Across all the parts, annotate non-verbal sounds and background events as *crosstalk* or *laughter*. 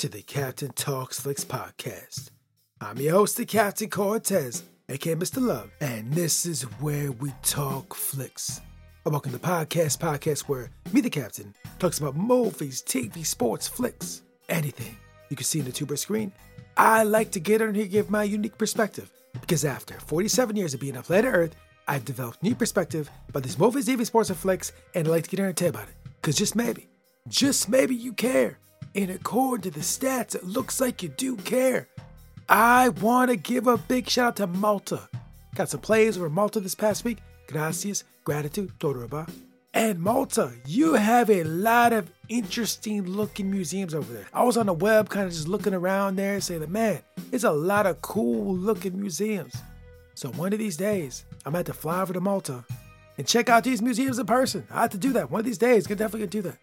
to the Captain Talks Flicks podcast. I'm your host, the Captain Cortez, aka Mr. Love, and this is where we talk flicks. I welcome the podcast, podcast where me, the Captain, talks about movies, TV, sports, flicks, anything you can see in the tuber screen. I like to get on here give my unique perspective because after 47 years of being on planet Earth, I've developed new perspective about these movies, TV, sports, and flicks, and I like to get on and tell about it. Because just maybe, just maybe you care. And according to the stats, it looks like you do care. I want to give a big shout out to Malta. Got some plays over Malta this past week. Gracias, gratitude, Todoroba. And Malta, you have a lot of interesting looking museums over there. I was on the web kind of just looking around there and saying, man, it's a lot of cool looking museums. So one of these days, I'm going to fly over to Malta and check out these museums in person. I have to do that. One of these days, I'm definitely going to do that.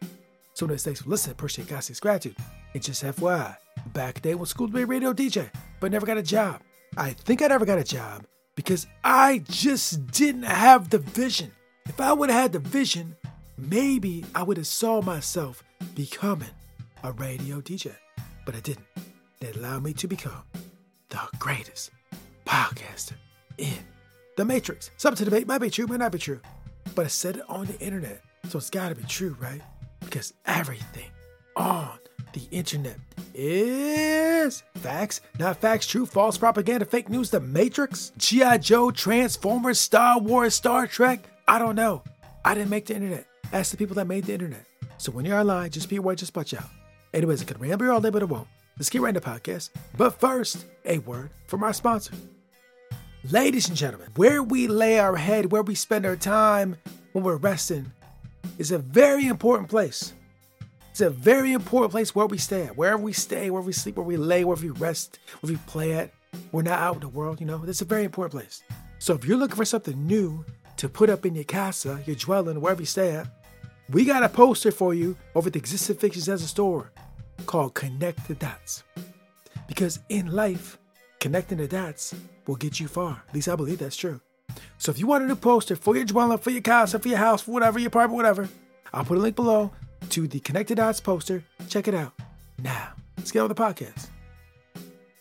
So nice thanks for listening. Appreciate Gossip's gratitude. And just FYI, back day was school to be a radio DJ, but never got a job. I think I never got a job because I just didn't have the vision. If I would have had the vision, maybe I would have saw myself becoming a radio DJ. But I didn't. It allowed me to become the greatest podcaster in the Matrix. Something to debate might be true, might not be true. But I said it on the internet, so it's gotta be true, right? Because everything on the internet is facts, not facts, true, false propaganda, fake news, the Matrix, G.I. Joe, Transformers, Star Wars, Star Trek. I don't know. I didn't make the internet. Ask the people that made the internet. So when you're online, just be aware, just watch out. Anyways, I could ramble all day, but it won't. Let's get right into the podcast. But first, a word from our sponsor. Ladies and gentlemen, where we lay our head, where we spend our time when we're resting, is a very important place. It's a very important place where we stay at. Wherever we stay, where we sleep, where we lay, where we rest, where we play at. We're not out in the world, you know. It's a very important place. So if you're looking for something new to put up in your casa, your dwelling, wherever you stay at, we got a poster for you over at the Existing Fictions as a store called Connect the Dots. Because in life, connecting the dots will get you far. At least I believe that's true. So if you want a new poster for your dwelling, for your casa, for your house, for whatever, your apartment, whatever, I'll put a link below to the Connected Dots poster. Check it out. Now, let's get on with the podcast.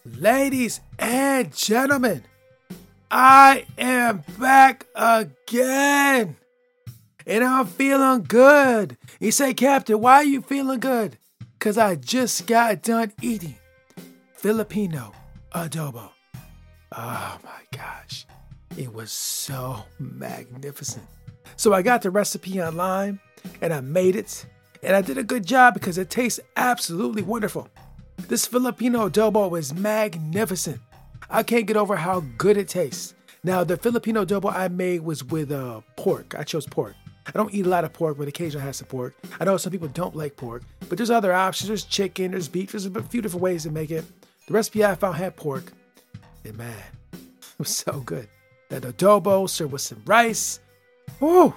Ladies and gentlemen, I am back again. And I'm feeling good. You say, Captain, why are you feeling good? Because I just got done eating Filipino adobo. Oh my gosh. It was so magnificent. So I got the recipe online and I made it. And I did a good job because it tastes absolutely wonderful. This Filipino adobo is magnificent. I can't get over how good it tastes. Now, the Filipino adobo I made was with uh, pork. I chose pork. I don't eat a lot of pork, but occasionally I have some pork. I know some people don't like pork, but there's other options. There's chicken, there's beef, there's a few different ways to make it. The recipe I found had pork, and man, *laughs* it was so good that adobo served with some rice. Woo!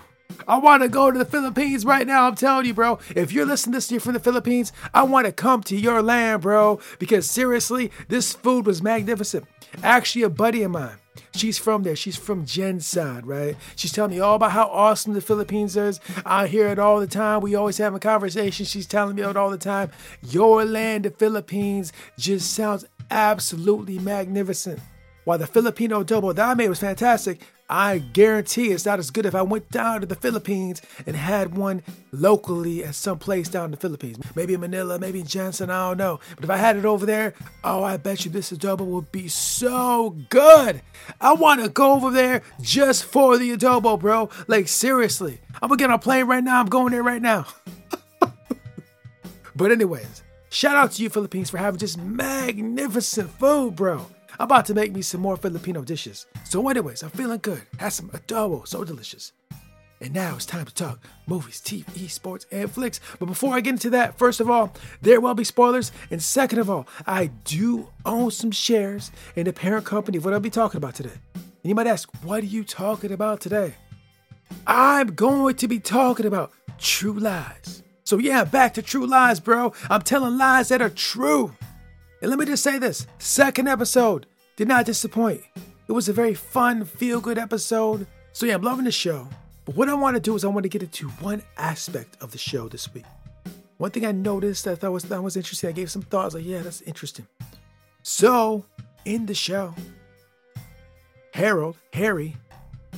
I want to go to the Philippines right now. I'm telling you, bro. If you're listening to this year from the Philippines, I want to come to your land, bro. Because seriously, this food was magnificent. Actually, a buddy of mine, she's from there. She's from Gensan, right? She's telling me all about how awesome the Philippines is. I hear it all the time. We always have a conversation. She's telling me it all the time. Your land, the Philippines, just sounds absolutely magnificent. While the Filipino adobo that I made was fantastic, I guarantee it's not as good if I went down to the Philippines and had one locally at some place down in the Philippines. Maybe in Manila, maybe in Gensan, I don't know. But if I had it over there, oh, I bet you this adobo would be so good. I want to go over there just for the adobo, bro. Like, seriously. I'm gonna get on a plane right now. I'm going there right now. *laughs* but, anyways, shout out to you, Philippines, for having just magnificent food, bro. I'm about to make me some more Filipino dishes. So, anyways, I'm feeling good. Had some adobo, so delicious. And now it's time to talk movies, TV, sports, and flicks. But before I get into that, first of all, there will be spoilers. And second of all, I do own some shares in the parent company of what I'll be talking about today. And you might ask, what are you talking about today? I'm going to be talking about true lies. So, yeah, back to true lies, bro. I'm telling lies that are true. And let me just say this second episode did not disappoint. It was a very fun, feel good episode. So, yeah, I'm loving the show. But what I want to do is I want to get into one aspect of the show this week. One thing I noticed that I thought was, that was interesting, I gave some thoughts like, yeah, that's interesting. So, in the show, Harold, Harry,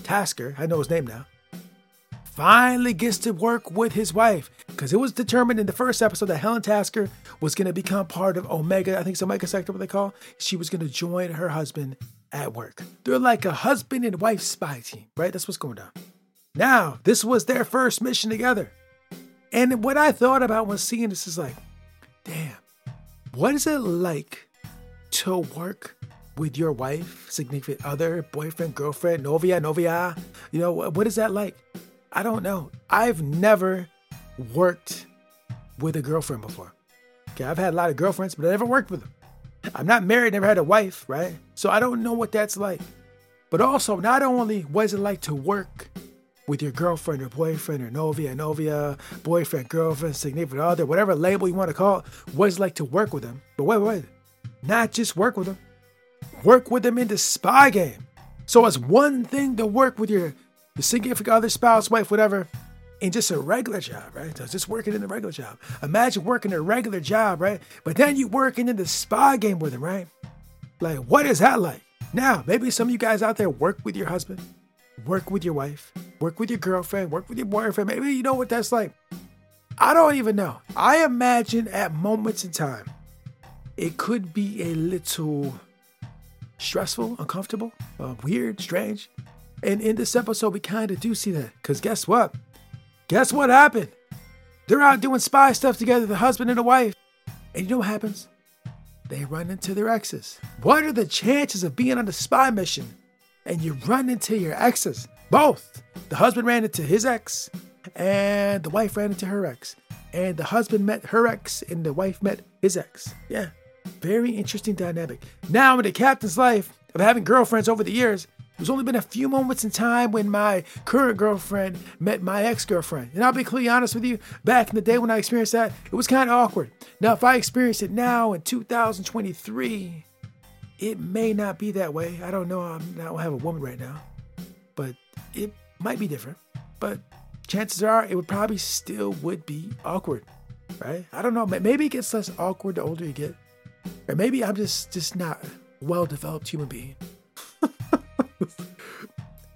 Tasker, I know his name now, finally gets to work with his wife because it was determined in the first episode that Helen Tasker was going to become part of Omega. I think it's Omega Sector, what they call. She was going to join her husband at work. They're like a husband and wife spy team, right? That's what's going on. Now, this was their first mission together. And what I thought about when seeing this is like, damn, what is it like to work with your wife, significant other, boyfriend, girlfriend, novia, novia? You know, what is that like? I don't know. I've never worked with a girlfriend before. Okay, I've had a lot of girlfriends, but I never worked with them. I'm not married, never had a wife, right? So I don't know what that's like. But also, not only was it like to work with your girlfriend or boyfriend or novia, novia, boyfriend, girlfriend, significant other, whatever label you want to call it, was like to work with them. But wait, wait, not just work with them, work with them in the spy game. So it's one thing to work with your, your significant other, spouse, wife, whatever, in just a regular job, right? So just working in a regular job. Imagine working a regular job, right? But then you working in the spy game with them, right? Like, what is that like? Now, maybe some of you guys out there work with your husband, work with your wife, work with your girlfriend, work with your boyfriend. Maybe you know what that's like. I don't even know. I imagine at moments in time, it could be a little stressful, uncomfortable, uh, weird, strange. And in this episode, we kind of do see that. Because guess what? Guess what happened? They're out doing spy stuff together, the husband and the wife. And you know what happens? They run into their exes. What are the chances of being on a spy mission and you run into your exes? Both. The husband ran into his ex and the wife ran into her ex. And the husband met her ex and the wife met his ex. Yeah. Very interesting dynamic. Now, in the captain's life of having girlfriends over the years, there's only been a few moments in time when my current girlfriend met my ex girlfriend. And I'll be completely honest with you, back in the day when I experienced that, it was kind of awkward. Now, if I experience it now in 2023, it may not be that way. I don't know. I'm, I don't have a woman right now, but it might be different. But chances are it would probably still would be awkward, right? I don't know. Maybe it gets less awkward the older you get, or maybe I'm just just not a well developed human being.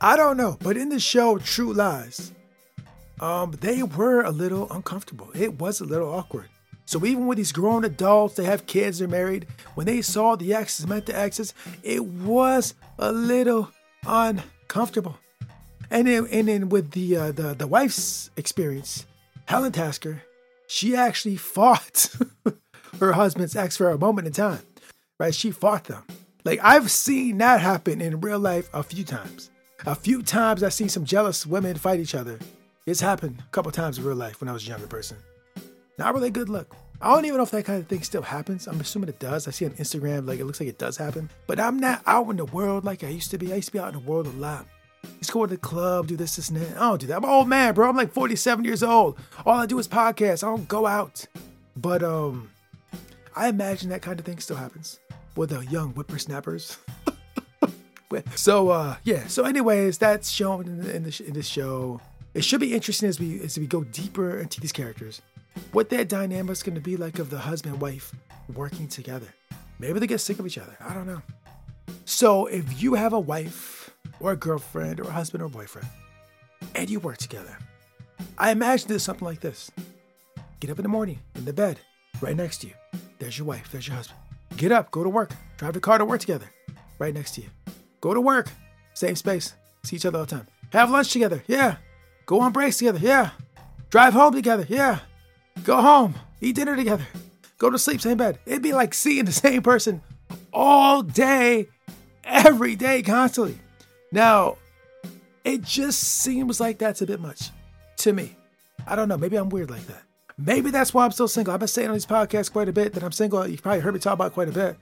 I don't know, but in the show True Lies, um, they were a little uncomfortable. It was a little awkward. So even with these grown adults, they have kids, they're married. When they saw the exes met the exes, it was a little uncomfortable. And then, and then with the uh, the the wife's experience, Helen Tasker, she actually *laughs* fought her husband's ex for a moment in time, right? She fought them. Like I've seen that happen in real life a few times. A few times I've seen some jealous women fight each other. It's happened a couple times in real life when I was a younger person. Not really good look. I don't even know if that kind of thing still happens. I'm assuming it does. I see on Instagram, like it looks like it does happen. But I'm not out in the world like I used to be. I used to be out in the world a lot. Just go to the club, do this, this, and that. I don't do that. I'm an old man, bro. I'm like 47 years old. All I do is podcasts. I don't go out. But um, I imagine that kind of thing still happens with the young whippersnappers. *laughs* so uh, yeah. So anyways, that's shown in, the, in, the, in this show. It should be interesting as we as we go deeper into these characters. What that dynamic's going to be like of the husband wife working together. Maybe they get sick of each other. I don't know. So if you have a wife or a girlfriend or a husband or boyfriend and you work together, I imagine it's something like this. Get up in the morning in the bed right next to you. There's your wife, there's your husband. Get up, go to work, drive the car to work together, right next to you. Go to work, same space, see each other all the time. Have lunch together, yeah. Go on breaks together, yeah. Drive home together, yeah. Go home, eat dinner together, go to sleep, same bed. It'd be like seeing the same person all day, every day, constantly. Now, It just seems like that's a bit much to me. I don't know. Maybe I'm weird like that. Maybe that's why I'm still single. I've been saying on these podcasts quite a bit that I'm single. You probably heard me talk about quite a bit.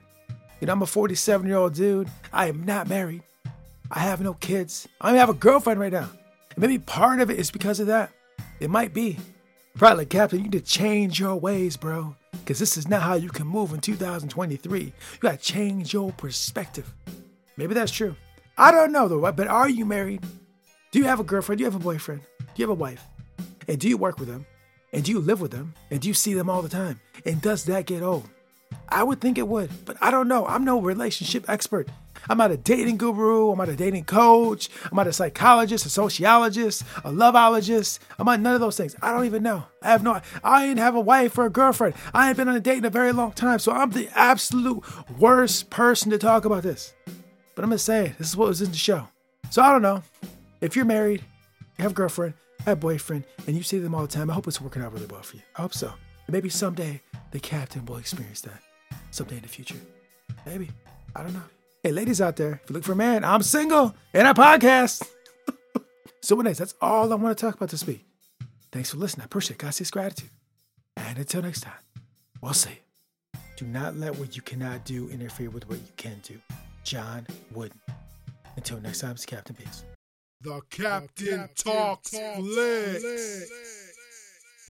You know, I'm a 47 year old dude. I am not married. I have no kids. I even have a girlfriend right now. And maybe part of it is because of that. It might be. Probably like, Captain, you need to change your ways, bro. Because this is not how you can move in 2023. You got to change your perspective. Maybe that's true. I don't know though, but are you married? Do you have a girlfriend? Do you have a boyfriend? Do you have a wife? And do you work with them? And do you live with them? And do you see them all the time? And does that get old? I would think it would, but I don't know. I'm no relationship expert. I'm not a dating guru. I'm not a dating coach. I'm not a psychologist, a sociologist, a loveologist. I'm not none of those things. I don't even know. I have no. I ain't have a wife or a girlfriend. I ain't been on a date in a very long time, so I'm the absolute worst person to talk about this. But I'm gonna say it. This is what was in the show. So I don't know. If you're married, you have a girlfriend, have a boyfriend, and you see them all the time, I hope it's working out really well for you. I hope so. Maybe someday the captain will experience that. Someday in the future. Maybe. I don't know. Hey, ladies out there, if you look for a man, I'm single and I podcast. *laughs* so, anyways, that's all I want to talk about this week. Thanks for listening. I appreciate it. God gratitude. And until next time, we'll see. Do not let what you cannot do interfere with what you can do. John Wooden. Until next time, it's Captain Peace. The Captain, Talks, Flicks.